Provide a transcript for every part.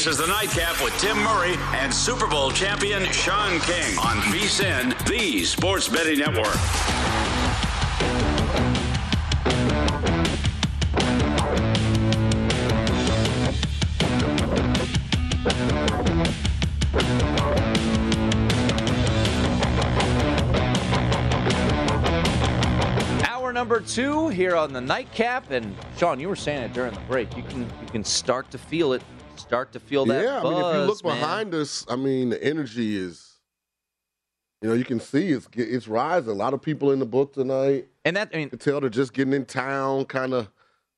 This is the Nightcap with Tim Murray and Super Bowl champion Sean King on VSIN, the Sports Betting Network. Number two here on the nightcap, and Sean, you were saying it during the break. You can you can start to feel it, start to feel that. yeah, I mean, if you look man. behind us, I mean, the energy is, you know, you can see it's it's rising. A lot of people in the book tonight. and that I mean, You can tell they're just getting in town, kind of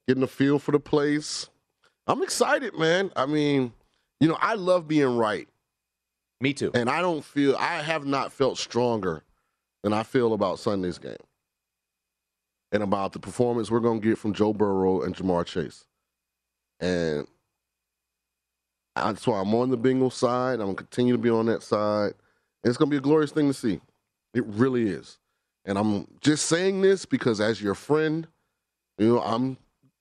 getting a feel for the place. I'm excited, man. I mean, you know, I love being right, me too. and I don't feel I have not felt stronger than I feel about Sunday's game, and about the performance we're going to get from Joe Burrow and Ja'Marr Chase, and that's why I'm on the Bengals side. I'm gonna continue to be on that side. And it's gonna be a glorious thing to see. It really is. And I'm just saying this because as your friend, you know, I'm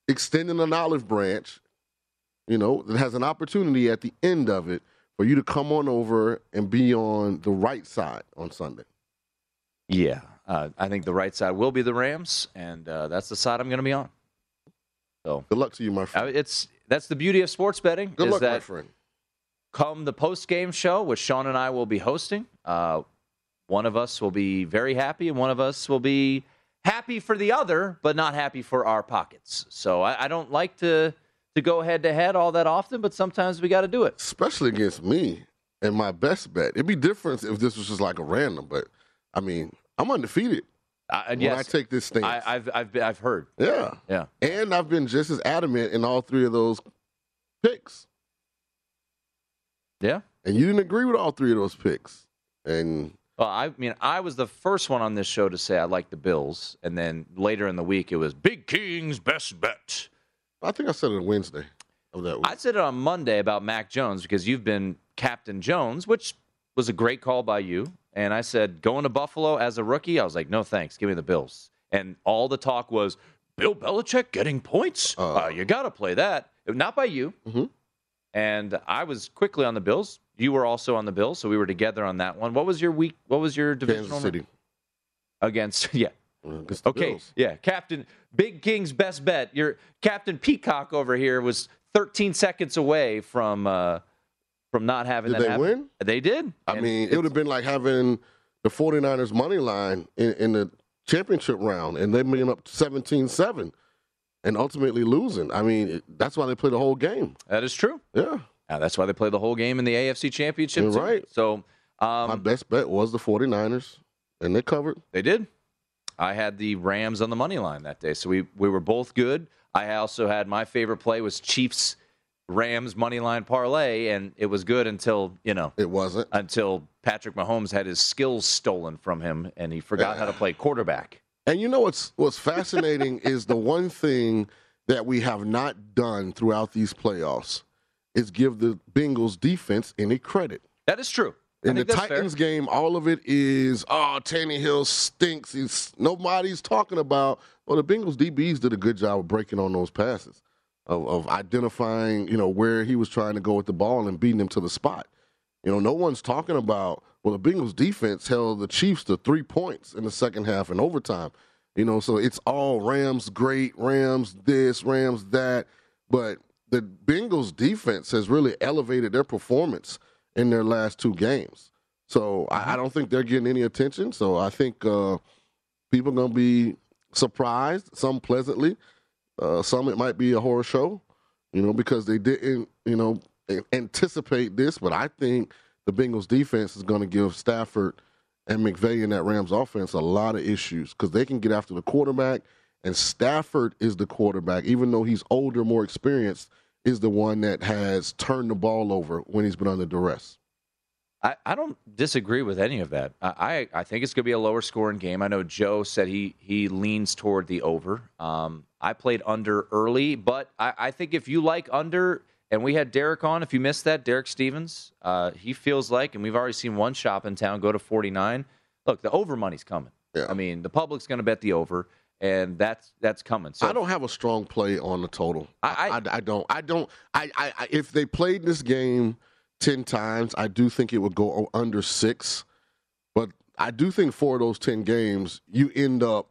extending an olive branch, you know, that has an opportunity at the end of it for you to come on over and be on the right side on Sunday. Yeah, uh, I think the right side will be the Rams, and uh, that's the side I'm going to be on. So Good luck to you, my friend. it's that's the beauty of sports betting. Good is luck, my that friend. come the post game show, which Sean and I will be hosting. Uh, one of us will be very happy, and one of us will be happy for the other, but not happy for our pockets. So I, I don't like to to go head to head all that often, but sometimes we got to do it. Especially against me and my best bet. It'd be different if this was just like a random, but I mean, I'm undefeated Uh, and when I take this stance. I, I've I've I've heard. yeah. Yeah. And I've been just as adamant in all three of those picks. Yeah. And you didn't agree with all three of those picks. And Well, I mean, I was the first one on this show to say I like the Bills, and then later in the week it was Big King's best bet. I think I said it on Wednesday of that week. I said it on Monday about Mac Jones because you've been Captain Jones, which was a great call by you. And I said, going to Buffalo as a rookie, I was like, no thanks, give me the Bills. And all the talk was Bill Belichick getting points. Uh. Uh, you got to play that. Not by you. Mhm. And I was quickly on the Bills. You were also on the Bills, so we were together on that one. What was your week? What was your division? Kansas City. against? Yeah, Against Okay, Bills. yeah, Captain Big King's best bet. Your Captain Peacock over here was 13 seconds away from uh, from not having Did that they happen. win? They did. I And mean, it would have been like having the 49ers money line in, in the championship round and them being up 17 7 and ultimately losing. I mean, it, that's why they play the whole game. that is true. Yeah. That's why they play the whole game in the AFC Championship. You're right. So My um, best bet was the 49ers, and they covered. they did. I had the Rams on the money line that day, so we we were both good. I also had my favorite play was Chiefs Rams money line parlay, and it was good until you know It wasn't. until Patrick Mahomes had his skills stolen from him and he forgot how to play quarterback. And you know what's what's fascinating is the one thing that we have not done throughout these playoffs is give the Bengals defense any credit. That is true. In the think that's fair. Titans game, all of it is oh Tannehill stinks. He's nobody's talking about. Well, the Bengals DBs did a good job of breaking on those passes, of, of identifying you know where he was trying to go with the ball and beating him to the spot. You know, no one's talking about well the Bengals defense held the Chiefs to three points in the second half and overtime. You know, so it's all Rams great, Rams this, Rams that. But the Bengals defense has really elevated their performance in their last two games. So I, I don't think they're getting any attention. So I think uh, people are going to be surprised, some pleasantly, uh, some it might be a horror show, you know, because they didn't, you know, anticipate this. But I think the Bengals defense is going to give Stafford and McVay and that Rams offense a lot of issues because they can get after the quarterback. And Stafford is the quarterback, even though he's older, more experienced, is the one that has turned the ball over when he's been under duress. I, I don't disagree with any of that. I, I think it's going to be a lower scoring game. I know Joe said he he leans toward the over. Um, I played under early, but I, I think if you like under, and we had Derek on, if you missed that, Derek Stevens, uh, he feels like, and we've already seen one shop in town go to 49. Look, the over money's coming. Yeah. I mean, the public's going to bet the over, and that's that's coming. So I don't have a strong play on the total. I- I, I, I don't. I don't. I, I, I if they played this game ten times, I do think it would go under six. But I do think for those ten games, you end up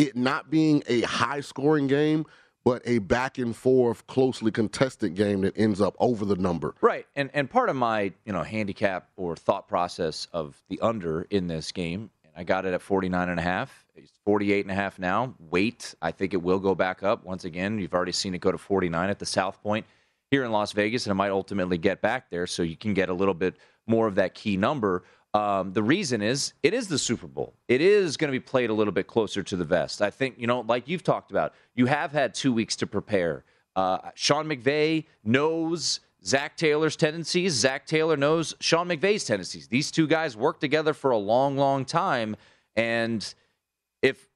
it not being a high scoring game, but a back and forth, closely contested game that ends up over the number. Right. And and part of my, you know, handicap or thought process of the under in this game, and I got it at 49 and a half. It's 48 and a half now. Wait, I think it will go back up once again. You've already seen it go to 49 at the South Point here in Las Vegas, and it might ultimately get back there so you can get a little bit more of that key number. Um, the reason is it is the Super Bowl. It is going to be played a little bit closer to the vest. I think, you know, like you've talked about, you have had two weeks to prepare. Uh, Sean McVay knows Zac Taylor's tendencies. Zac Taylor knows Sean McVay's tendencies. These two guys worked together for a long, long time. And if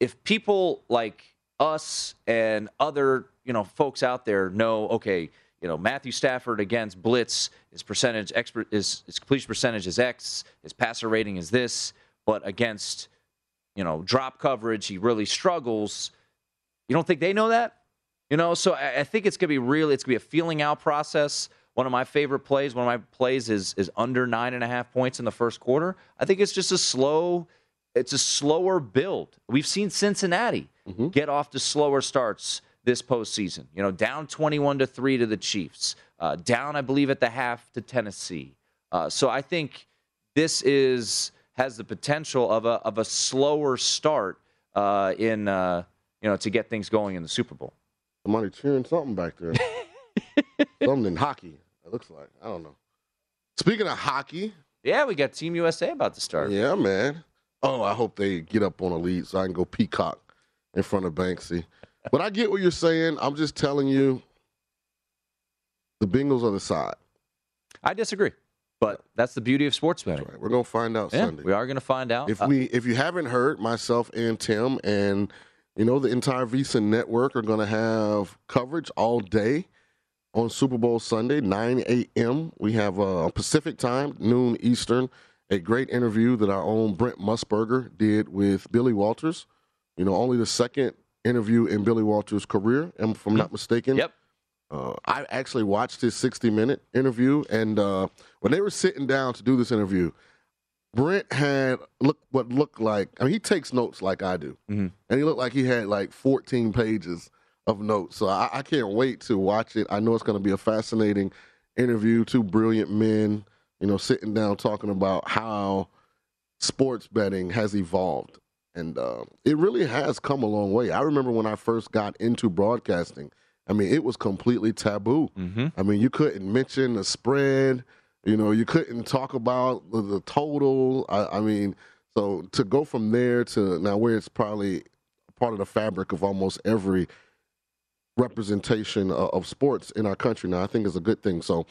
if people like us and other you know folks out there know, okay, you know Matthew Stafford against blitz, his percentage expert his, his completion percentage is X, his passer rating is this, but against you know drop coverage, he really struggles. You don't think they know that? You know, so I, I think it's gonna be really it's gonna be a feeling out process. One of my favorite plays, one of my plays is is under nine and a half points in the first quarter. I think it's just a slow, it's a slower build. We've seen Cincinnati mm-hmm. get off to slower starts this postseason. You know, down twenty-one to three to the Chiefs, uh, down I believe at the half to Tennessee. Uh, so I think this is has the potential of a of a slower start uh, in uh, you know to get things going in the Super Bowl. Somebody cheering something back there. something in hockey. It looks like. I don't know. Speaking of hockey, Yeah, we got Team USA about to start. yeah, man. Oh, I hope they get up on a lead so I can go peacock in front of Banksy. But I get what you're saying. I'm just telling you, the Bengals are the side. I disagree, but that's the beauty of sports betting. Right, we're gonna find out Yeah, Sunday. we are going to find out. If Uh, we, if you haven't heard, myself and Tim and you know the entire VSIN network are going to have coverage all day on Super Bowl Sunday, 9 a.m. We have uh, Pacific time, noon Eastern. A great interview that our own Brent Musburger did with Billy Walters. You know, only the second interview in Billy Walters' career, if I'm not mistaken. Yep. Uh, I actually watched his 60 minute interview, and uh, when they were sitting down to do this interview, Brent had look what looked like. I mean, he takes notes like I do, Mhm. and he looked like he had like 14 pages of notes. So I, I can't wait to watch it. I know it's going to be a fascinating interview. Two brilliant men, you know, sitting down talking about how sports betting has evolved, and uh, it really has come a long way. I remember when I first got into broadcasting. I mean, it was completely taboo. Mhm. I mean, you couldn't mention the spread. You know, you couldn't talk about the, the total. I, I mean, so to go from there to now where it's probably part of the fabric of almost every representation of, of sports in our country now, I think is a good thing. So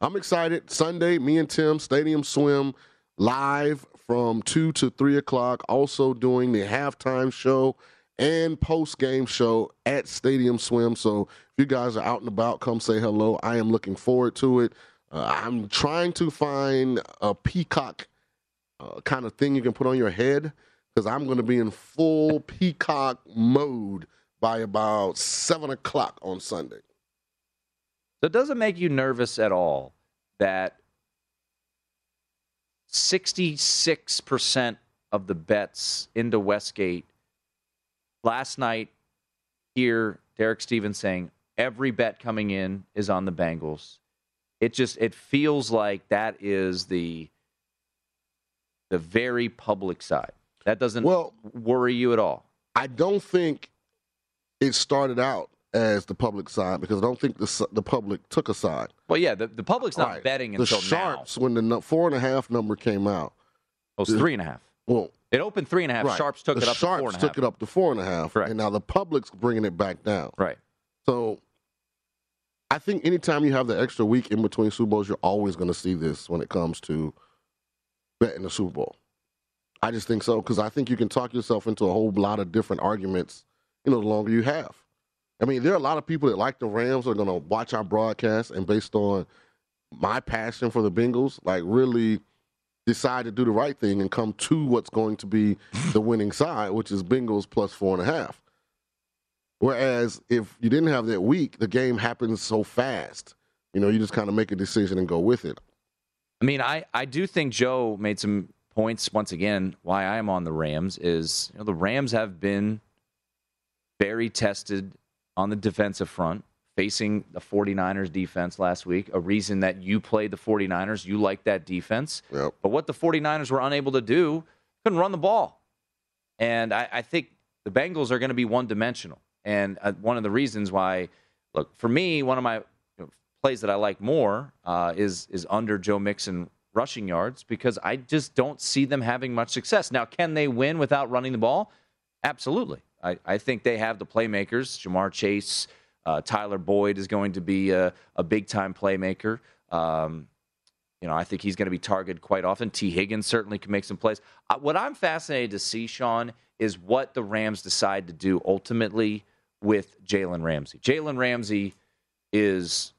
I'm excited. Sunday, me and Tim, Stadium Swim, live from 2 to 3 o'clock, also doing the halftime show and post game show at Stadium Swim. So if you guys are out and about, come say hello. I am looking forward to it. Uh, I'm trying to find a peacock uh, kind of thing you can put on your head because I'm going to be in full peacock mode by about 7 o'clock on Sunday. So it doesn't make you nervous at all that 66% of the bets into Westgate. Last night, here, Derek Stevens saying every bet coming in is on the Bengals. It just it feels like that is the the very public side. That doesn't Well- worry you at all. I don't think it started out as the public side because I don't think the the public took a side. Well, yeah, the, the public's not Right. betting the until sharps when the four and a half number came out. now. Oh, it's three and a half. Well, It opened three and a half. right. Sharps took the it up Sharps to four and took half. it up to four and a half, Correct. and now the public's bringing it back down. Right. So I think anytime you have the extra week in between Super Bowls, you're always going to see this when it comes to betting the Super Bowl. I just think so because I think you can talk yourself into a whole lot of different arguments, you know, the longer you have. I mean, there are a lot of people that like the Rams are going to watch our broadcast and based on my passion for the Bengals, like really decide to do the right thing and come to what's going to be the winning side, which is Bengals plus four and a half. Whereas if you didn't have that week, the game happens so fast. You know, you just kind of make a decision and go with it. I mean, I, I do think Joe made some points once again. Why I am on the Rams is you know, the Rams have been very tested on the defensive front, facing the 49ers defense last week. A reason that you played the 49ers, you like that defense. Yep. But what the 49ers were unable to do, couldn't run the ball. And I, I think the Bengals are going to be one dimensional. And uh, one of the reasons why, look, for me, one of my you know, plays that I like more uh, is is under Joe Mixon rushing yards because I just don't see them having much success. Now, can they win without running the ball? Absolutely. I, I think they have the playmakers. Ja'Marr Chase, uh, Tyler Boyd is going to be a, a big time playmaker. Um, you know, I think he's going to be targeted quite often. Tee Higgins certainly can make some plays. Uh, what I'm fascinated to see, Sean, is what the Rams decide to do ultimately with Jalen Ramsey. Jalen Ramsey is,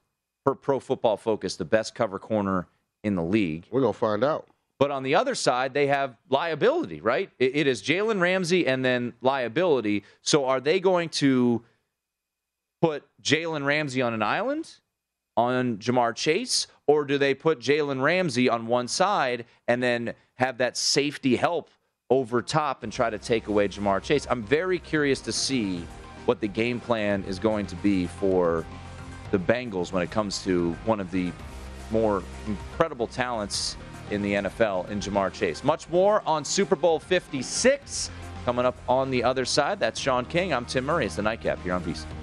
per Pro Football Focus, the best cover corner in the league. We're going to find out. But on the other side, they have liability, right? It, it is Jalen Ramsey and then liability. So are they going to put Jalen Ramsey on an island on Ja'Marr Chase, or do they put Jalen Ramsey on one side and then have that safety help over top and try to take away Ja'Marr Chase? I'm very curious to see what the game plan is going to be for the Bengals when it comes to one of the more incredible talents in the NFL in Ja'Marr Chase. Much more on Super Bowl 56 coming up on the other side. That's Sean King. I'm Tim Murray. It's the Nightcap here on VSIN.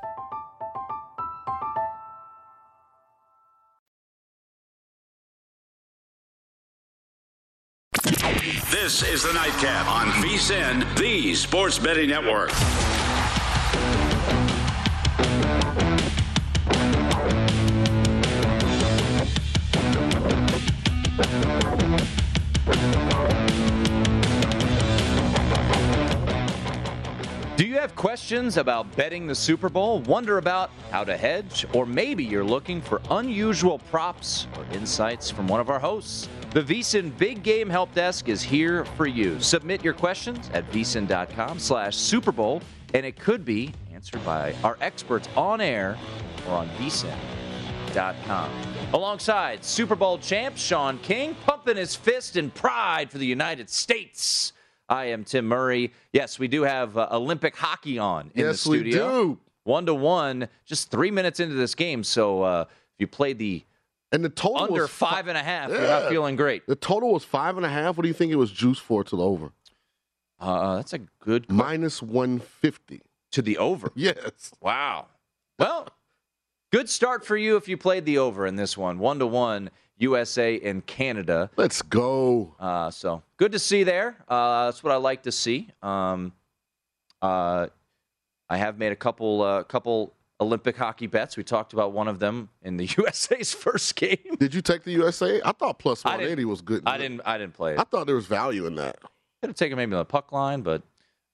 This is the Nightcap on VSIN, the Sports Betting Network. Do you have questions about betting the Super Bowl? Wonder about how to hedge? Or maybe you're looking for unusual props or insights from one of our hosts? The VSIN Big Game Help Desk is here for you. Submit your questions at vsin.com slash Super Bowl, and it could be answered by our experts on air or on vsin.com. Alongside Super Bowl champ Sean King, pumping his fist in pride for the United States. I am Tim Murray. Yes, we do have uh, Olympic hockey on in yes, the studio. we do. One to one, just three minutes into this game. So uh, if you played the And the total was. under was five and a half, you're not feeling great. The total was five and a half. What do you think it was juiced for to the over? Uh, that's a good Minus one fifty. to the over. Yes. Wow. Well, good start for you if you played the over in this one. One to one, USA and Canada. Let's go. Uh, so good to see there. Uh, that's what I like to see. Um, uh, I have made a couple uh, couple Olympic hockey bets. We talked about one of them in the USA's first game. Did you take the USA? I thought plus one eighty was good. I didn't. I didn't play it. I thought there was value in that. I could have taken maybe the puck line, but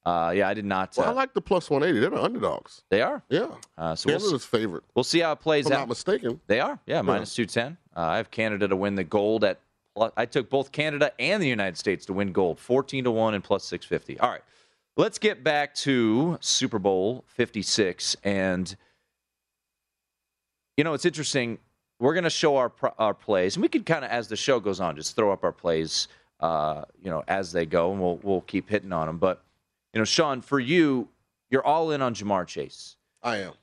uh, yeah, I did not. Well, I uh, like the plus one eighty. They're the underdogs. they are. Yeah. Uh, so we'll, Canada's favorite. we'll see how it plays If I'm out. not mistaken. They are, yeah, minus two ten. Uh, I have Canada to win the gold at. Plus, I took both Canada and the United States to win gold, fourteen to one and plus six fifty. All right, let's get back to Super Bowl fifty six, and you know it's interesting. We're going to show our our plays, and we could kind of, as the show goes on, just throw up our plays, uh, you know, as they go, and we'll we'll keep hitting on them. But you know, Sean, for you, you're all in on Ja'Marr Chase. I am.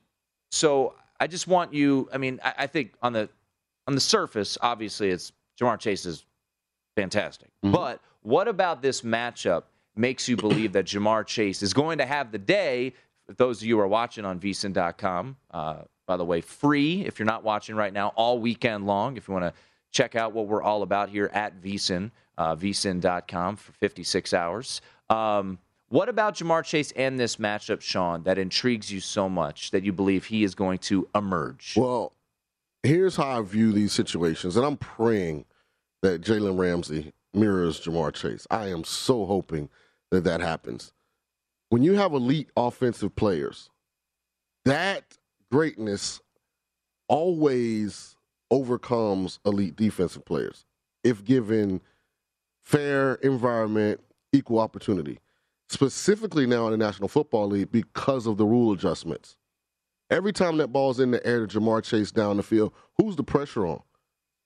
So I just want you. I mean, I, I think on the on the surface, obviously, it's Ja'Marr Chase is fantastic. But what about this matchup makes you believe that Ja'Marr Chase is going to have the day? Those of you who are watching on vsin.com, uh, by the way, free if you're not watching right now, all weekend long. If you want to check out what we're all about here at vsin, uh, vsin.com for 56 hours. Um, what about Ja'Marr Chase and this matchup, Sean, that intrigues you so much that you believe he is going to emerge? Well, here's how I view these situations, and I'm praying that Jalen Ramsey mirrors Ja'Marr Chase. I am so hoping that that happens. When you have elite offensive players, that greatness always overcomes elite defensive players if given fair environment, equal opportunity. Specifically now in the National Football League because of the rule adjustments. Every time that ball's in the air to Ja'Marr Chase down the field, who's the pressure on?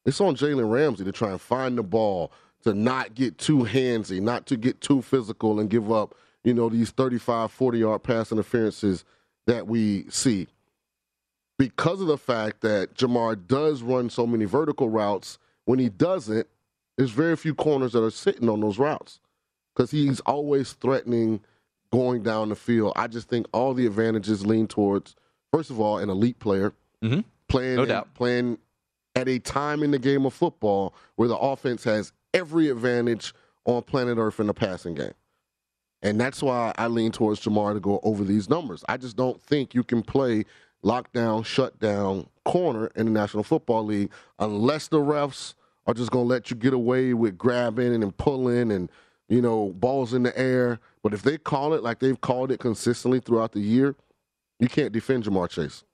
It's on Jalen Ramsey to try and find the ball, to not get too handsy, not to get too physical and give up, you know, these 35, 40 yard pass interferences that we see. Because of the fact that Ja'Marr does run so many vertical routes, when he doesn't, there's very few corners that are sitting on those routes because he's always threatening going down the field. I just think all the advantages lean towards, first of all, an elite player Mhm. playing No doubt. playing at a time in the game of football where the offense has every advantage on planet Earth in the passing game. And that's why I lean towards Ja'Marr to go over these numbers. I just don't think you can play lockdown, shutdown, corner in the National Football League unless the refs are just going to let you get away with grabbing and pulling and, you know, balls in the air. But if they call it like they've called it consistently throughout the year, you can't defend Ja'Marr Chase.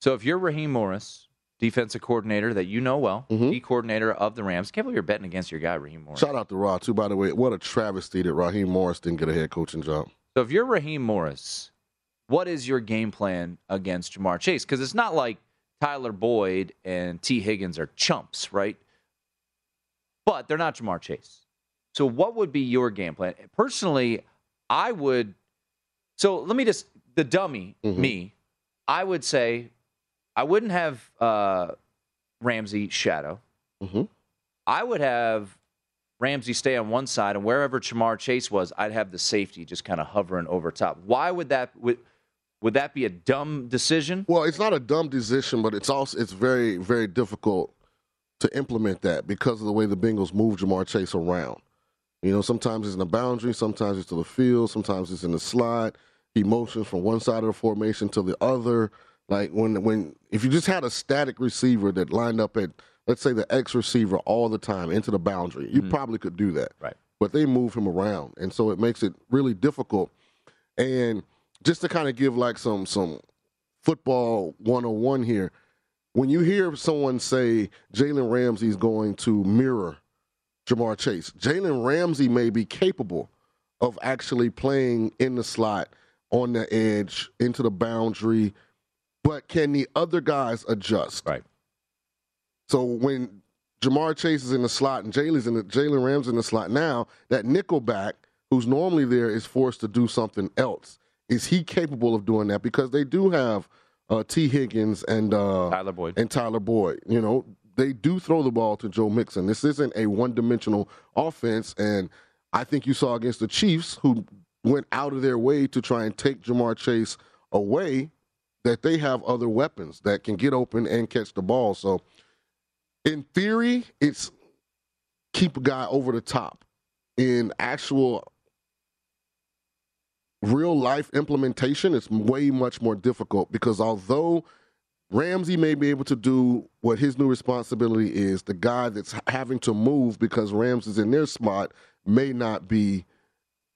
So if you're Raheem Morris, defensive coordinator that you know well, Mhm. key coordinator of the Rams, can't believe you're betting against your guy Raheem Morris. Shout out to Rod, too, by the way. What a travesty that Raheem Morris didn't get a head coaching job. So if you're Raheem Morris, what is your game plan against Ja'Marr Chase? Because it's not like Tyler Boyd and Tee Higgins are chumps, right? But they're not Ja'Marr Chase. So what would be your game plan? Personally, I would. So let me just the dummy Mhm. me. I would say I wouldn't have uh, Ramsey shadow. Mhm. I would have Ramsey stay on one side, and wherever Ja'Marr Chase was, I'd have the safety just kind of hovering over top. Why would that would that be a dumb decision? Well, it's not a dumb decision, but it's also it's very very difficult to implement that because of the way the Bengals move Ja'Marr Chase around. You know, sometimes it's in the boundary, sometimes it's to the field, sometimes it's in the slide. He motions from one side of the formation to the other. Like when when if you just had a static receiver that lined up at let's say the X receiver all the time into the boundary, you mm-hmm. probably could do that. Right. But they move him around, and so it makes it really difficult. And just to kind of give like some some football 101 here. When you hear someone say Jalen Ramsey's going to mirror Ja'Marr Chase, Jalen Ramsey may be capable of actually playing in the slot, on the edge, into the boundary, but can the other guys adjust? Right. So when Ja'Marr Chase is in the slot and Jalen's in the Jalen Ramsey in the slot now, that nickel back who's normally there, is forced to do something else. Is he capable of doing that? Because they do have uh, Tee Higgins and uh, Tyler Boyd. and Tyler Boyd. You know, they do throw the ball to Joe Mixon. This isn't a one-dimensional offense, and I think you saw against the Chiefs, who went out of their way to try and take Ja'Marr Chase away, that they have other weapons that can get open and catch the ball. So, in theory, it's keep a guy over the top. In actual real life implementation, it's way much more difficult because although Ramsey may be able to do what his new responsibility is, the guy that's having to move because Ramsey's in their spot may not be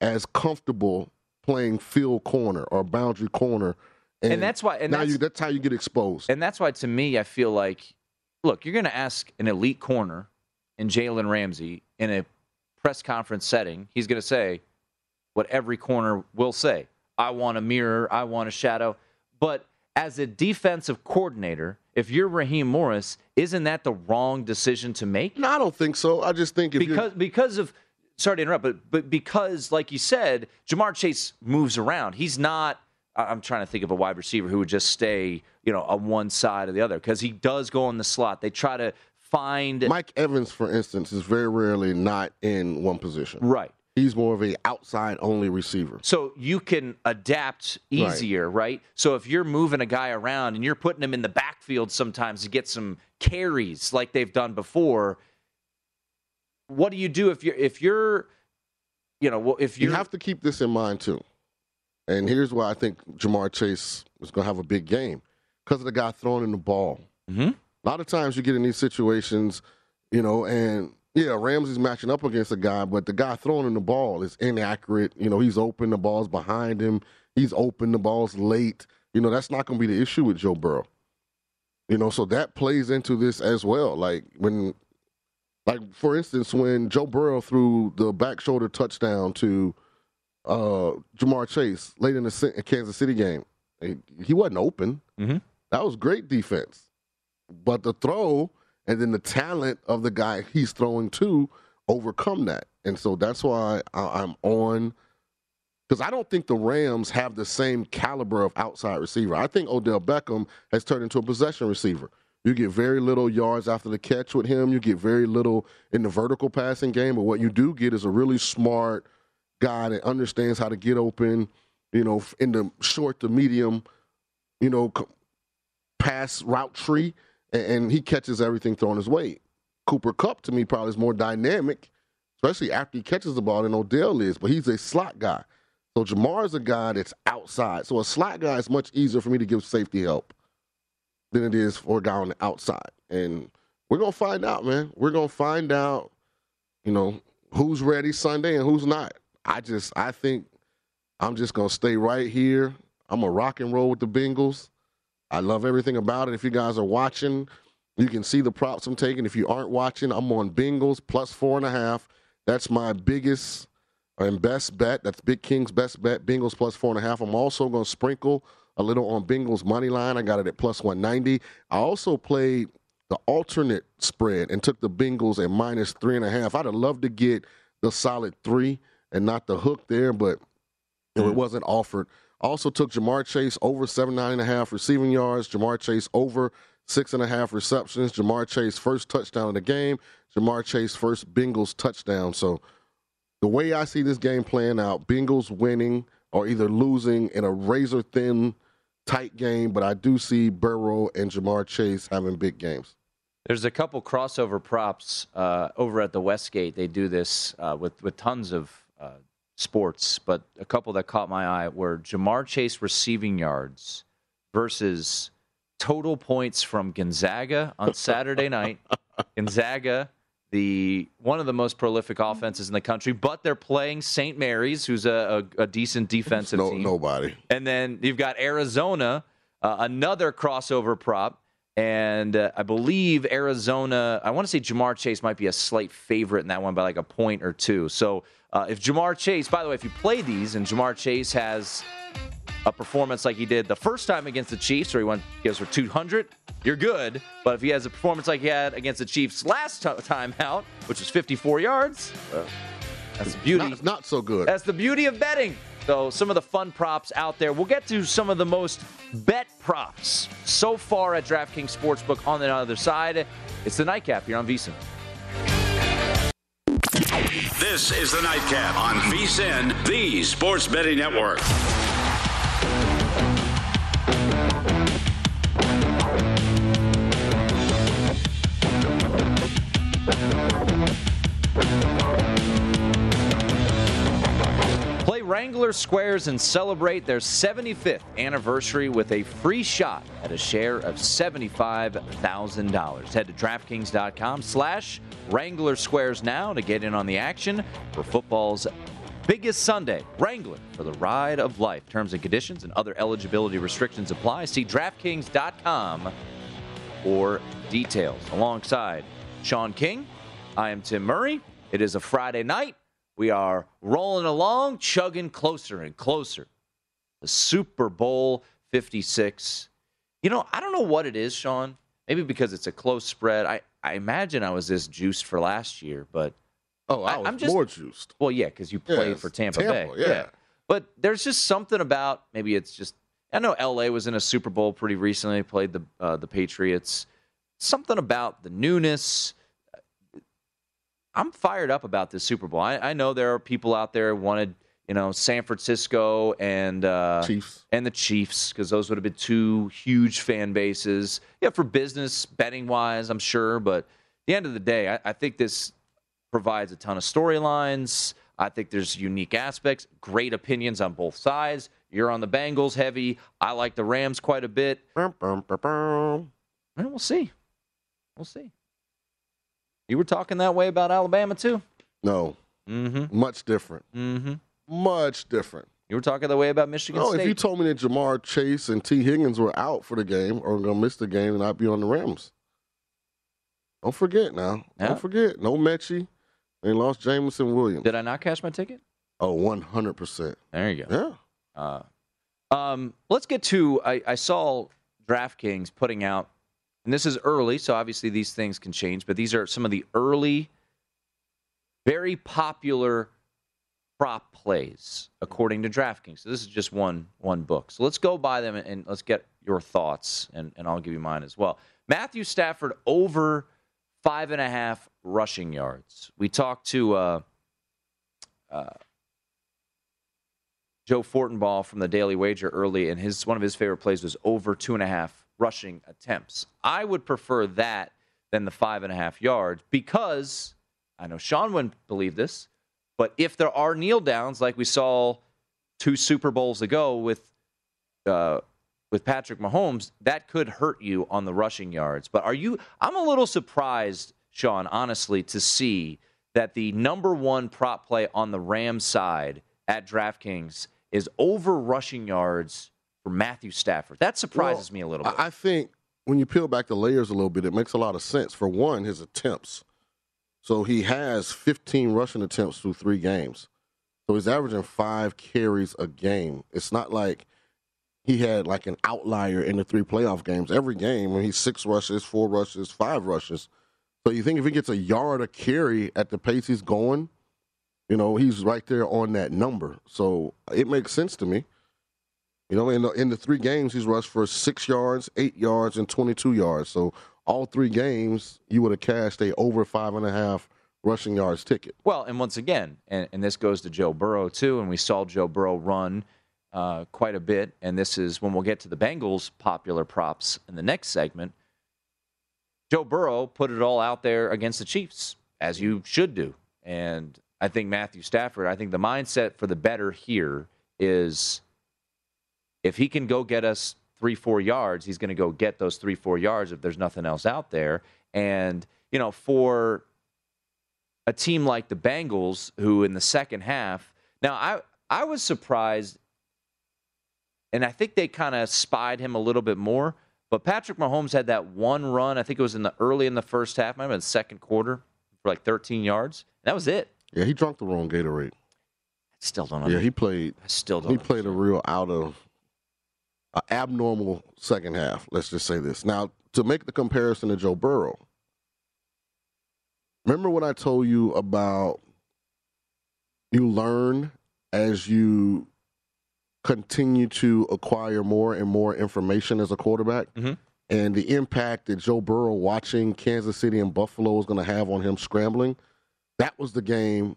as comfortable playing field corner or boundary corner. And that's why- and now that's- you, that's how you get exposed. And that's why, to me, I feel like, look, you're going to ask an elite corner in Jalen Ramsey in a press conference setting. He's going to say what every corner will say I want a mirror, I want a shadow. But as a defensive coordinator, if you're Raheem Morris, isn't that the wrong decision to make? no, I don't think so. I just think because because of sorry to interrupt, but but because like you said, Ja'Marr Chase moves around. He's not. I'm trying to think of a wide receiver who would just stay, you know, on one side or the other because he does go in the slot. They try to find Mike Evans, for instance, is very rarely not in one position. right. He's more of a outside only receiver. So you can adapt easier, right. So if you're moving a guy around and you're putting him in the backfield sometimes to get some carries like they've done before, what do you do if you're if you're you know, if You have to keep this in mind too. And here's why I think Ja'Marr Chase is going to have a big game because of the guy throwing in the ball. Mhm. A lot of times you get in these situations, you know, and yeah, Ramsey's matching up against a guy, but the guy throwing in the ball is inaccurate. You know, he's open, the ball's behind him. He's open, the ball's late. You know, that's not going to be the issue with Joe Burrow. You know, so that plays into this as well. Like when, like for instance, when Joe Burrow threw the back shoulder touchdown to uh, Ja'Marr Chase late in the Kansas City game, he, he wasn't open. Mhm. That was great defense, but the throw and then the talent of the guy he's throwing to overcome that, and so that's why I, I'm on. Because I don't think the Rams have the same caliber of outside receiver. I think Odell Beckham has turned into a possession receiver. You get very little yards after the catch with him. You get very little in the vertical passing game. But what you do get is a really smart guy that understands how to get open, you know, in the short to medium, you know, pass route tree, and, and he catches everything thrown his way. Cooper Kupp to me probably is more dynamic, especially after he catches the ball than Odell is, but he's a slot guy. So Ja'Marr is a guy that's outside. So a slot guy is much easier for me to give safety help than it is for a guy on the outside. And we're gonna find out, man. We're gonna find out, you know, who's ready Sunday and who's not. I just I think I'm just gonna stay right here. I'm a rock and roll with the Bengals. I love everything about it. If you guys are watching, you can see the props I'm taking. If you aren't watching, I'm on Bengals plus four and a half. That's my biggest and best bet. That's Big King's best bet. Bengals plus four and a half. I'm also going to sprinkle a little on Bengals money line. I got it at plus 190. I also played the alternate spread and took the Bengals at minus three and a half. I'd have loved to get the solid three and not the hook there, but it mm. wasn't offered. Also took Ja'Marr Chase over seven nine and a half receiving yards. Ja'Marr Chase over six and a half receptions. Ja'Marr Chase first touchdown in the game. Ja'Marr Chase first Bengals touchdown. So the way I see this game playing out, Bengals winning or either losing in a razor thin tight game, but I do see Burrow and Ja'Marr Chase having big games. There's a couple crossover props uh, over at the Westgate. They do this uh, with with tons of uh, sports, but a couple that caught my eye were Ja'Marr Chase receiving yards versus total points from Gonzaga on Saturday night. Gonzaga, the one of the most prolific offenses in the country, but they're playing St. Mary's, who's a, a, a decent defensive No, team. nobody. And then you've got Arizona, uh, another crossover prop. And uh, I believe Arizona, I want to say Ja'Marr Chase might be a slight favorite in that one by like a point or two. So uh, if Ja'Marr Chase, by the way, if you play these and Ja'Marr Chase has a performance like he did the first time against the Chiefs, where he went goes for 200, you're good. But if he has a performance like he had against the Chiefs last t- time out, which was 54 yards, uh, That's the beauty. Not, not so good. That's the beauty of betting. So, some of the fun props out there. We'll get to some of the most bet props so far at DraftKings Sportsbook on the other side. It's the nightcap here on VSIN. This is the Nightcap on VSIN, the Sports Betting Network. Wrangler Squares and celebrate their 75th anniversary with a free shot at a share of $75,000. Head to DraftKings.com slash Wrangler Squares now to get in on the action for football's biggest Sunday. Wrangler for the ride of life. Terms and conditions and other eligibility restrictions apply. See DraftKings.com for details. Alongside Sean King, I am Tim Murray. It is a Friday night. We are rolling along, chugging closer and closer. The Super Bowl 56. You know, I don't know what it is, Sean. Maybe because it's a close spread. I, I imagine I was this juiced for last year, but oh, I I- was I'm just- more juiced. well, yeah, because you played Yes, for Tampa, Tampa, Bay. yeah. But there's just something about maybe it's just I know LA was in a Super Bowl pretty recently, played the uh, the Patriots. Something about the newness. I'm fired up about this Super Bowl. I, I know there are people out there who wanted, you know, San Francisco and uh, Chiefs. and the Chiefs because those would have been two huge fan bases. Yeah, for business betting wise, I'm sure. But at the end of the day, I, I think this provides a ton of storylines. I think there's unique aspects, great opinions on both sides. You're on the Bengals heavy. I like the Rams quite a bit. Bum, bum, bum, bum. And we'll see. We'll see. You were talking that way about Alabama too. No, Mm-hmm. much different. Mm-hmm. Much different. You were talking that way about Michigan No, State. if you told me that Ja'Marr Chase and Tee Higgins were out for the game or going to miss the game, then I'd be on the Rams. Don't forget now. Yeah. Don't forget. No Metchie. They lost Jameson Williams. Did I not cash my ticket? Oh, 100%. There you go. Yeah. Uh, um, let's get to. I, I saw DraftKings putting out, and this is early, so obviously these things can change, but these are some of the early, very popular prop plays according to DraftKings. So this is just one one book. So let's go by them and, let's get your thoughts, and, and I'll give you mine as well. Matthew Stafford over five and a half rushing yards. We talked to. Uh, uh, Joe Fortenbaugh from the Daily Wager early, and his one of his favorite plays was over two and a half rushing attempts. I would prefer that than the five and a half yards because I know Sean wouldn't believe this, but if there are kneel downs like we saw two Super Bowls ago with uh, with Patrick Mahomes, that could hurt you on the rushing yards. But are you? I'm a little surprised, Sean, honestly, to see that the number one prop play on the Rams side at DraftKings is over rushing yards for Matthew Stafford. That surprises Well, me a little bit. I think when you peel back the layers a little bit, it makes a lot of sense. For one, his attempts. So he has 15 rushing attempts through three games. So he's averaging five carries a game. It's not like he had like an outlier in the three playoff games. Every game, when he's six rushes, four rushes, five rushes. So you think if he gets a yard a carry at the pace he's going, you know, he's right there on that number. So it makes sense to me. You know, in the, in the three games, he's rushed for six yards, eight yards, and 22 yards. So all three games, you would have cashed a over five and a half rushing yards ticket. Well, and once again, and, and this goes to Joe Burrow too, and we saw Joe Burrow run uh, quite a bit. And this is when we'll get to the Bengals' popular props in the next segment. Joe Burrow put it all out there against the Chiefs, as you should do. And I think Matthew Stafford, I think the mindset for the better here is if he can go get us three, four yards, he's going to go get those three, four yards if there's nothing else out there. And, you know, for a team like the Bengals, who in the second half, now I I was surprised, and I think they kind of spied him a little bit more. But Patrick Mahomes had that one run. I think it was in the early in the first half, might have been the second quarter, for like 13 yards. That was it. Yeah, he drunk the wrong Gatorade. I still don't. Yeah, he played. I still don't. He played a real out of uh, abnormal second half. Let's just say this. Now, to make the comparison to Joe Burrow, remember what I told you about you learn as you continue to acquire more and more information as a quarterback. Mhm. And the impact that Joe Burrow watching Kansas City and Buffalo is going to have on him scrambling, that was the game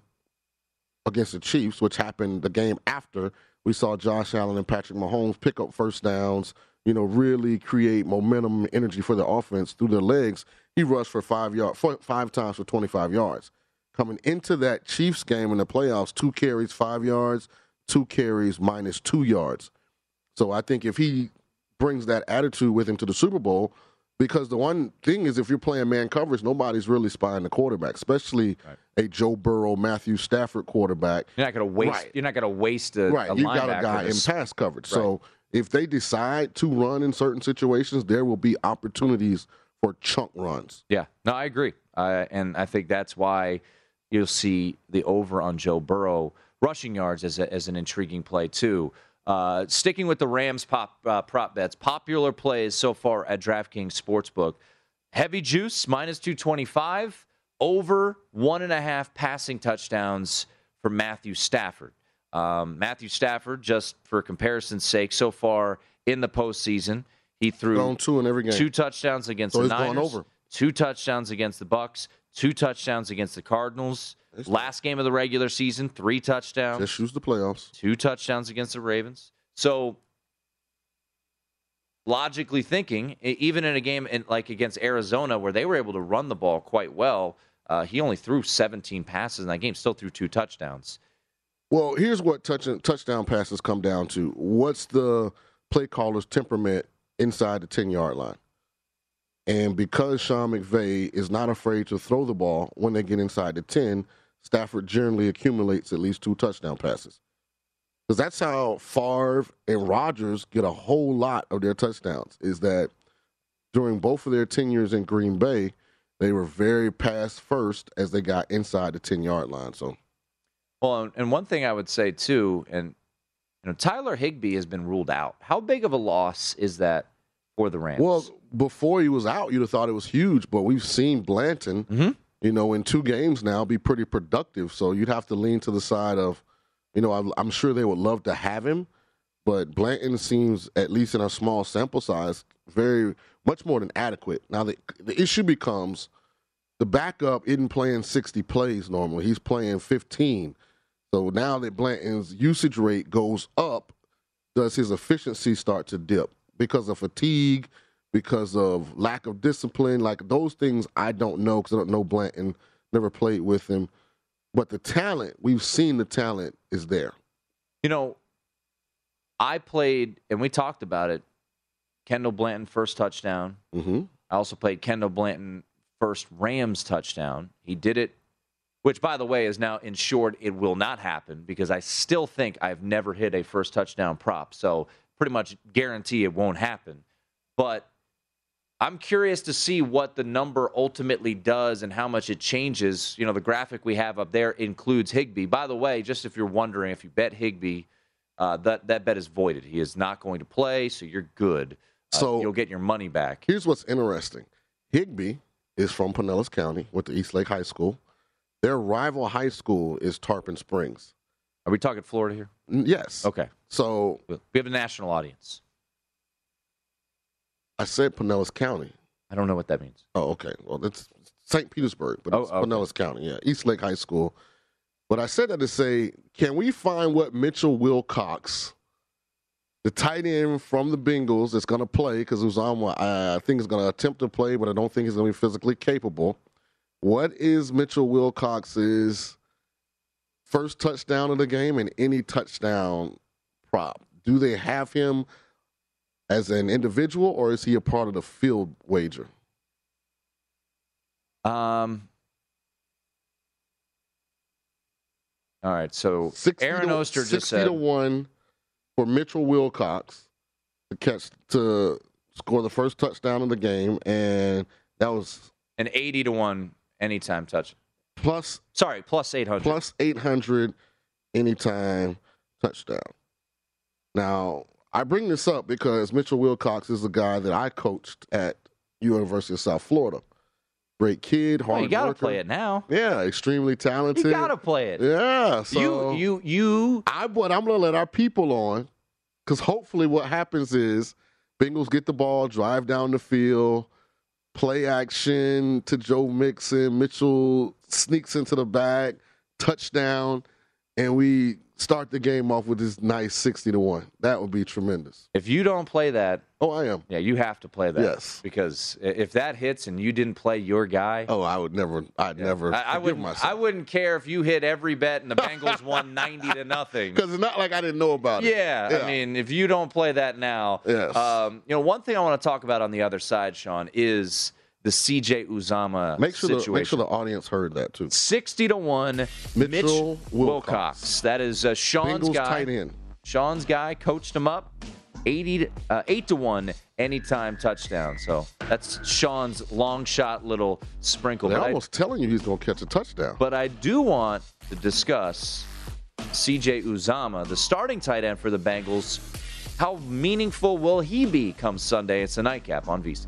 against the Chiefs, which happened the game after we saw Josh Allen and Patrick Mahomes pick up first downs, you know, really create momentum and energy for the offense through their legs. He rushed for five yard, five times for 25 yards. Coming into that Chiefs game in the playoffs, two carries, five yards, two carries, minus two yards. So I think if he brings that attitude with him to the Super Bowl, because the one thing is, if you're playing man coverage, nobody's really spying the quarterback, especially a Joe Burrow, Matthew Stafford quarterback. You're not going to waste. Right. You're not going to waste a, Right, a you got a guy in pass coverage. So if they decide to run in certain situations, there will be opportunities for chunk runs. Yeah, no, I agree, uh, and I think that's why you'll see the over on Joe Burrow rushing yards as, a, as an intriguing play too. Uh, sticking with the Rams pop uh, prop bets, popular plays so far at DraftKings Sportsbook: heavy juice minus two twenty five, over one and a half passing touchdowns for Matthew Stafford. Um, Matthew Stafford, just for comparison's sake, so far in the postseason, he threw two in every game. two touchdowns against So the Niners, two touchdowns against the Bucs, two touchdowns against the Cardinals. Last game of the regular season, three touchdowns, Just choose the playoffs. two touchdowns against the Ravens. So logically thinking, even in a game in, like against Arizona where they were able to run the ball quite well, uh, he only threw 17 passes in that game, still threw two touchdowns. Well, here's what touch, touchdown passes come down to. What's the play caller's temperament inside the 10 yard line? And because Sean McVay is not afraid to throw the ball when they get inside the 10, Stafford generally accumulates at least two touchdown passes. Because that's how Favre and Rodgers get a whole lot of their touchdowns, is that during both of their tenures in Green Bay, they were very pass first as they got inside the 10 yard line. So Well, and- one thing I would say too, and you know, Tyler Higbee has been ruled out. How big of a loss is that for the Rams? Well, before he was out, you'd have thought it was huge, but we've seen Blanton, Mhm. You know, in two games now be pretty productive. So you'd have to lean to the side of, you know, I'm, sure they would love to have him, but Blanton seems, at least in a small sample size, very much more than adequate. Now the the issue becomes the backup isn't playing 60 plays normally; he's playing 15. So now that Blanton's usage rate goes up, does his efficiency start to dip because of fatigue, because of lack of discipline? Like those things, I don't know because I don't know Blanton, never played with him. But the talent, we've seen the talent is there. you know, I played, and we talked about it. Kendall Blanton first touchdown. hmm I also played Kendall Blanton first Rams touchdown. He did it, which by the way is now ensured it will not happen because I still think I've never hit a first touchdown prop. So pretty much guarantee it won't happen. But I'm curious to see what the number ultimately does and how much it changes. You know, the graphic we have up there includes Higbee. By the way, just if you're wondering, if you bet Higbee, uh, that that bet is voided. He is not going to play, so you're good. Uh, So- you'll get your money back. Here's what's interesting Higbee is from Pinellas County, with the East Lake High School. Their rival high school is Tarpon Springs. Are we talking Florida here? Yes. Okay. So We have a national audience. I said Pinellas County. I don't know what that means. Oh, okay. Well, it's St. Petersburg, but Oh, it's okay. Pinellas County. Yeah, East Lake High School. But I said that to say, can we find what Mitchell Wilcox, the tight end from the Bengals, is going to play? Because it was on. what I think is going to attempt to play, but I don't think he's going to be physically capable. What is Mitchell Wilcox's first touchdown of the game and any touchdown prop? Do they have him as an individual, or is he a part of the field wager? Um. All right. So 60 Aaron to, Oster just said to one for Mitchell Wilcox to catch to score the first touchdown of the game, and that was an 80 to 1 anytime touch. plus Sorry, plus 800. plus eight hundred anytime touchdown. Now I bring this up because Mitchell Wilcox is the guy that I coached at University of South Florida. great kid, hard Well, you got to worker. play it now. Yeah, extremely talented. You got to play it. Yeah, so you you you I but I'm gonna let our people on because hopefully what happens is Bengals get the ball, drive down the field, play action to Joe Mixon, Mitchell sneaks into the back, touchdown, and we start the game off with this nice sixty to one. That would be tremendous. if you don't play that, Oh, I am. yeah, you have to play that. Yes. Because if that hits and you didn't play your guy, Oh, I would never. I'd never. I, I wouldn't. myself. I wouldn't care if you hit every bet and the Bengals won ninety to nothing. because it's not like I didn't know about it. Yeah, I mean, if you don't play that now, Yes. um, you know, one thing I want to talk about on the other side, Sean, is the CJ Uzomah make sure the, situation. make sure the audience heard that too. 60 to 1 Mitchell Mitch Wilcox. Wilcox. That is uh, Sean's Bengals guy. tight end. Sean's guy coached him up 80 to, uh, 8 to 1 anytime touchdown. So that's Sean's long shot little sprinkle. They're But I, almost telling you he's going to catch a touchdown. but I do want to discuss CJ Uzomah, the starting tight end for the Bengals. How meaningful will he be come Sunday? It's a nightcap on VSIN.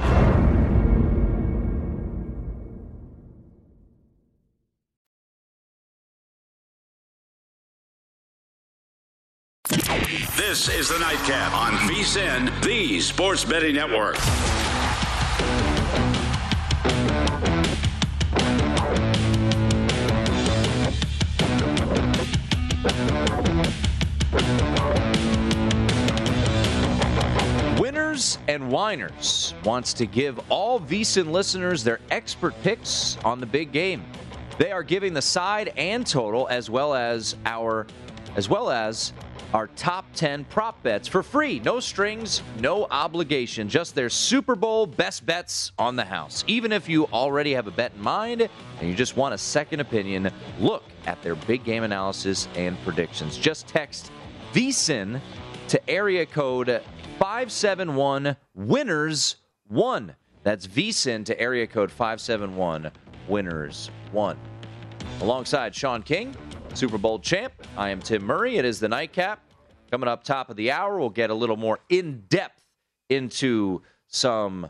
This is the Nightcap on VSIN, the Sports Betting Network. Winners and Whiners wants to give all VSIN listeners their expert picks on the big game. They are giving the side and total as well as our as well as our top 10 prop bets for free. No strings, no obligation, just their Super Bowl best bets on the house. Even if you already have a bet in mind and you just want a second opinion, look at their big game analysis and predictions. Just text VSIN to area code 571 winners 1. That's VSIN to area code 571 winners 1. Alongside Sean King, Super Bowl champ, I am Tim Murray. It is the nightcap. Coming up top of the hour, we'll get a little more in depth into some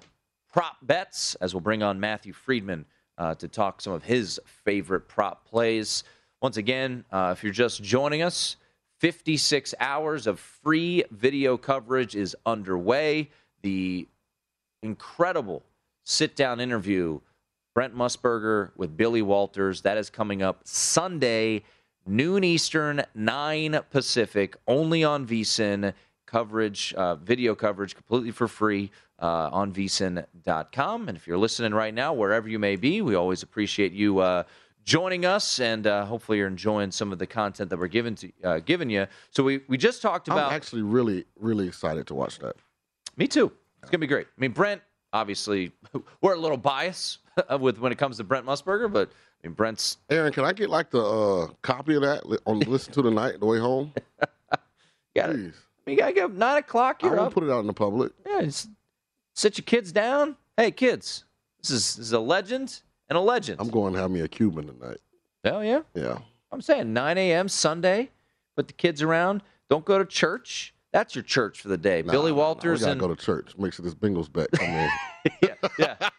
prop bets as we'll bring on Matthew Friedman uh, to talk some of his favorite prop plays. Once again, uh, if you're just joining us, 56 hours of free video coverage is underway. The incredible sit down interview, Brent Musburger with Billy Walters, that is coming up Sunday, noon Eastern, 9 Pacific, only on VSIN. Coverage, uh, video coverage completely for free uh, on vsin.com. And if you're listening right now, wherever you may be, we always appreciate you uh, joining us, and uh, hopefully you're enjoying some of the content that we're giving to uh, giving you. So we we just talked I'm about. actually really, really excited to watch that. Me too. It's gonna be great. I mean, Brent. Obviously, we're a little biased with when it comes to Brent Musburger, but I mean, Brent's. Aaron, can I get like the uh, copy of that on listen to the night the way home? You gotta, Please. you gotta get up nine o'clock. You're won't up. put it out in the public. Yeah, just sit your kids down. Hey, kids, this is this is a legend and a legend. I'm going to have me a Cuban tonight. Hell yeah. Yeah. I'm saying 9 a.m. Sunday. Put the kids around. Don't go to church. That's your church for the day. Nah, Billy nah, Walters We gotta and go to church. Make sure this Bengals back. come in. yeah, yeah.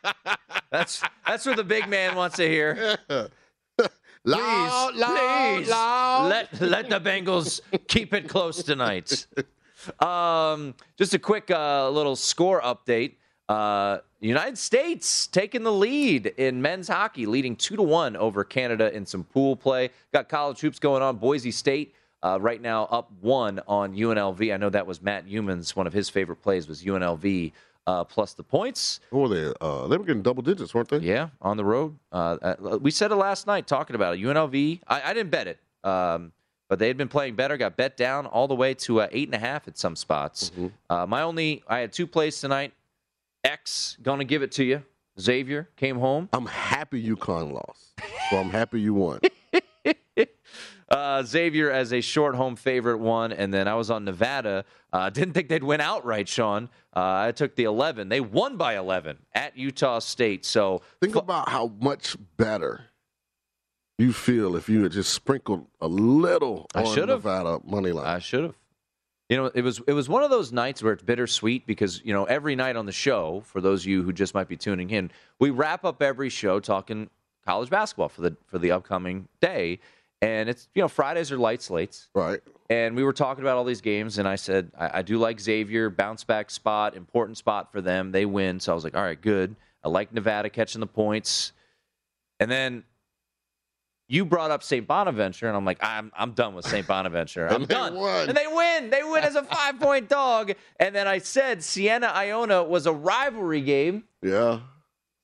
That's that's what the big man wants to hear. Loud, please, loud, please, loud. let let the Bengals keep it close tonight. Um, just a quick uh, little score update. Uh, United States taking the lead in men's hockey, leading two to one over Canada in some pool play. Got college hoops going on. Boise State uh, right now up one on UNLV. I know that was Matt Youmans. One of his favorite plays was UNLV uh, plus the points. What were they? Uh, they were getting double digits, weren't they? Yeah, on the road. Uh, uh, we said it last night talking about it. UNLV. I, I didn't bet it, um, but they had been playing better. Got bet down all the way to uh, eight and a half at some spots. Uh, my only, I had two plays tonight. X gonna give it to you. Xavier came home. I'm happy UConn lost. So I'm happy you won. Uh, Xavier as a short home favorite one, and then I was on Nevada. Uh, didn't think they'd win outright, Sean. Uh, I took the 11. They won by 11 at Utah State. So Think about how much better you feel if you had just sprinkled a little I on should've. Nevada money line. I should have. You know, it was it was one of those nights where it's bittersweet because you know every night on the show, for those of you who just might be tuning in, we wrap up every show talking college basketball for the for the upcoming day, and it's you know Fridays are light slates, right. and we were talking about all these games, and I said I, I do like Xavier bounce back spot, important spot for them. They win, so I was like, all right, good. I like Nevada catching the points, and then you brought up St. Bonaventure, and I'm like, I'm I'm done with St. Bonaventure. I'm done. won. And they win. They win as a five point dog. And then I said Siena Iona was a rivalry game. Yeah.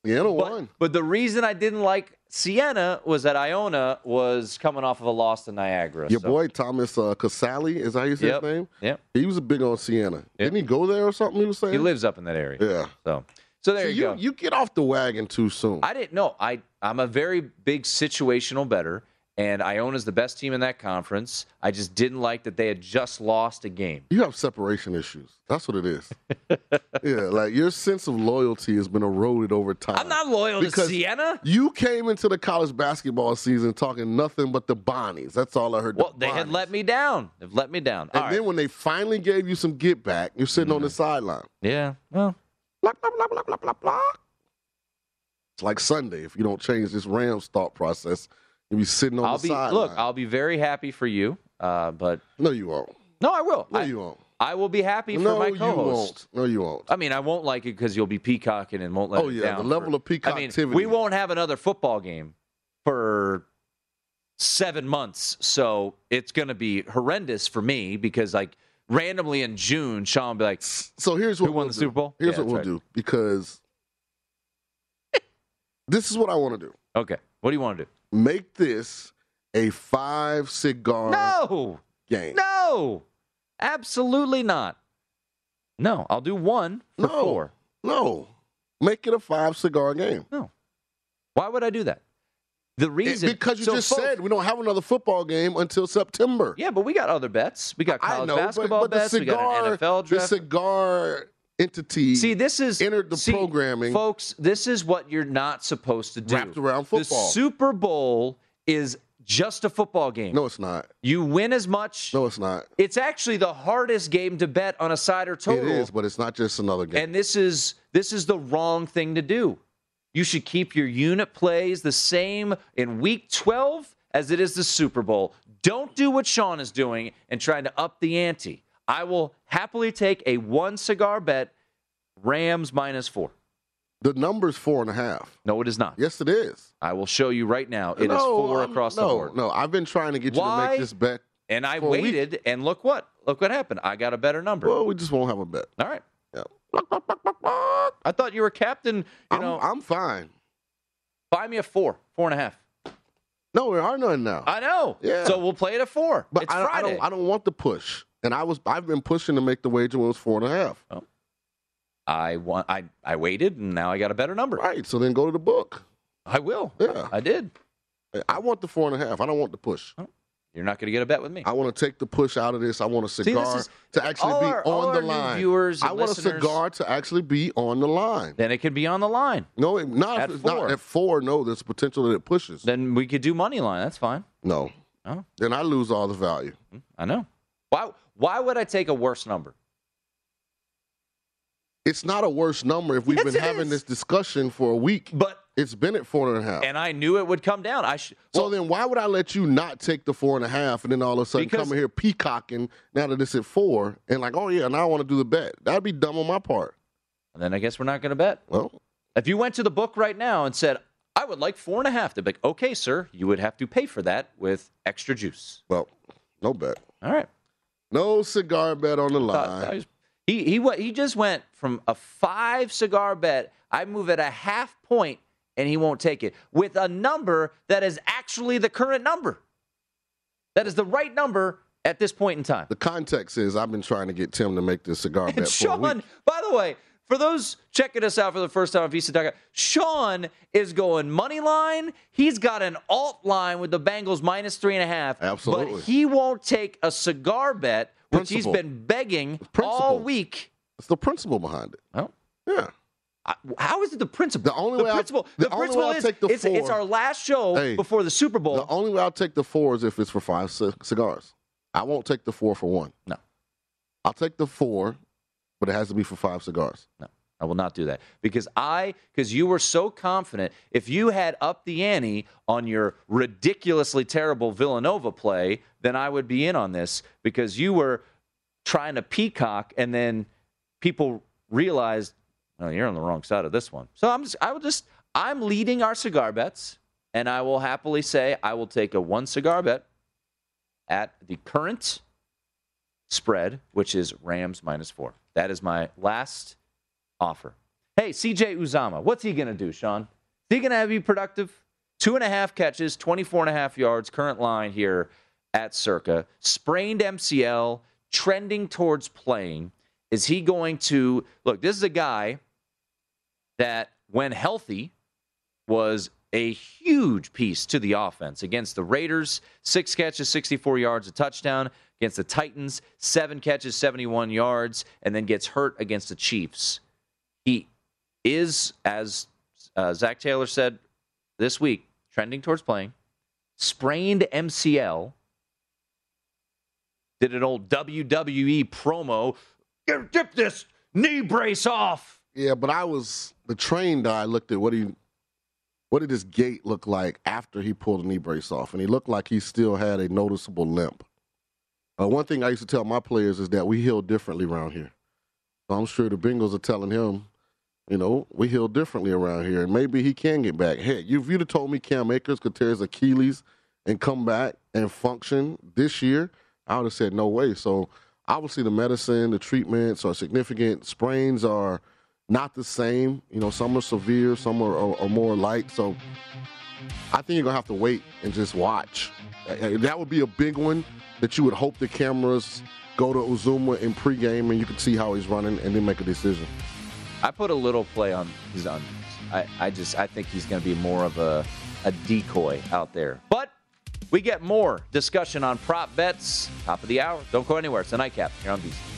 Siena But, won. but the reason I didn't like Siena was that Iona was coming off of a loss to Niagara. Your so- boy Thomas uh, Casali, is that how you say Yep. his name? Yeah, He was a big on Siena. Didn't he go there or something? He was saying. He lives up in that area. Yeah. So so there So you, you, go. you get off the wagon too soon. I didn't know. I I'm a very big situational better, and Iona's the best team in that conference. I just didn't like that they had just lost a game. you have separation issues. That's what it is. yeah, like your sense of loyalty has been eroded over time. I'm not loyal to Siena. You came into the college basketball season talking nothing but the Bonnies. That's all I heard. the Well, they had let me down. They've let me down. And All then right. when they finally gave you some get back, you're sitting on the mm. sideline. Yeah. Well, Blah, blah, blah, blah, blah, blah, blah. It's like Sunday. If you don't change this Rams thought process, you'll be sitting on I'll the be look. I'll be very happy for you. Uh, but no, you won't. no, I will. No, I, you won't. I will be happy for my you co-host. won't. No, you won't. I mean, I won't like it because you'll be peacocking and won't let Oh, yeah, the level for- of I mean, we won't have another football game for seven months, so it's going to be horrendous for me because, like, randomly in June, Sean will be like, So here's what Who won we'll the do. Super Bowl? Here's Yeah, what we'll that's do because this is what I want to do. "Okay, what do you want to do?" Make this a five cigar No, game. no, absolutely not. No, I'll do one for No. four. No. Make it a five cigar game. No, why would I do that? The It- reason because you so just folks- said we don't have another football game until September. Yeah, but we got other bets. We got college know, basketball but, but bets. the we got cigar, an NFL the cigar entity See, this is entered the see, programming folks. This is what you're not supposed to do. wrapped around football The. Super Bowl is just a football game. no, it's not. You win as much. No, it's not. It's actually the hardest game to bet on a side or total. It is, but it's not just another game. and this is this is the wrong thing to do. You should keep your unit plays the same in week 12 as it is the Super Bowl. Don't do what Sean is doing and trying to up the ante. I will happily take a one cigar bet, Rams minus four. the number's four and a half. No, it is not. Yes, it is. I will show you right now. It is no, four I'm- across no, the board. No, I've been trying to get you to make this bet. And I For a week. waited, and look what? Look what happened. I got a better number. Well, we just won't have a bet. All right. Yeah. I thought you were captain. You I'm, know, I'm fine. buy me a four, four and a half. No, there are none now. I know. Yeah. So we'll play it at four. but it's I, I Friday. don't. I don't want the push. And I was. I've been pushing to make the wager when it was four and a half. Oh. I want. I I waited, and now I got a better number. Right. So then go to the book. I will. Yeah. I did. I want the four and a half. I don't want the push. Oh, you're not going to get a bet with me. I want to take the push out of this. I want a cigar is- to actually all be our- all on our the new line. viewers I want a cigar to actually be on the line. then it can be on the line. No, it- not At if it's four. not at four. No, there's potential that it pushes. Then we could do money line. That's fine. no, Oh. then I lose all the value. Hmm, I know. Why? Why would I take a worse number? It's not a worse number if we've Yes, been having is. this discussion for a week. But It's been at four and a half. and I knew it would come down. I sh- so well, then why would I let you not take the four and a half and then all of a sudden come in here peacocking now that it's at four and like, oh yeah, now I want to do the bet. That'd be dumb on my part. And then I guess we're not going to bet. Well, If you went to the book right now and said, I would like four and a half, they'd be like, okay, sir, you would have to pay for that with extra juice. well, no bet. All right. No cigar bet on the line. He, he, he just went from a five cigar bet, I move at a half point, and he won't take it, with a number that is actually the current number. That is the right number at this point in time. the context is I've been trying to get Tim to make this cigar bet And for a Sean, by the way, for those checking us out for the first time on vsin.com, Sean is going money line. He's got an alt line with the Bengals minus three and a half. Absolutely. But he won't take a cigar bet, which he's been begging all week. It's the principle behind it. Oh. Yeah. I- How is it the principle? The only the way I'll- principle. the the only principle way I'll is take the it's, it's our last show Hey, before the Super Bowl. The only way I'll take the four is if it's for five c- cigars. I won't take the four for one. No. I'll take the four, but it has to be for five cigars. No, I will not do that because I because you were so confident. If you had upped the ante on your ridiculously terrible Villanova play, then I would be in on this because you were trying to peacock, and then people realized, oh, you're on the wrong side of this one. So I'm just, I will just I'm leading our cigar bets, and I will happily say I will take a one cigar bet at the current spread, which is Rams minus four. That is my last offer. Hey, CJ Uzomah, what's he going to do, Sean? Is he going to be productive? Two and a half catches, 24 and a half yards, current line here at Circa. Sprained MCL, trending towards playing. Is he going to look? This is a guy that, when healthy, was a huge piece to the offense against the Raiders. Six catches, 64 yards, a touchdown. Against the Titans, seven catches, 71 yards, and then gets hurt against the Chiefs. He is, as uh, Zac Taylor said this week, trending towards playing. Sprained MCL. Did an old WWE promo. Get, this knee brace off. Yeah, but I was the trained I looked at what he what did his gait look like after he pulled the knee brace off, and he looked like he still had a noticeable limp. Uh, one thing I used to tell my players is that we heal differently around here. So I'm sure the Bengals are telling him, you know, we heal differently around here, and maybe he can get back. Heck, if you'd have told me Cam Akers could tear his Achilles and come back and function this year, I would have said no way. So obviously the medicine, the treatments are significant. Sprains are not the same. You know, some are severe, some are, are, are more light. So I think you're gonna have to wait and just watch. Uh, That would be a big one that you would hope the cameras go to Uzomah in pregame and you can see how he's running and then make a decision. I put a little play on his unders. I, I just I think he's going to be more of a, a decoy out there. But we get more discussion on prop bets. Top of the hour. Don't go anywhere. It's the nightcap here on VSIN.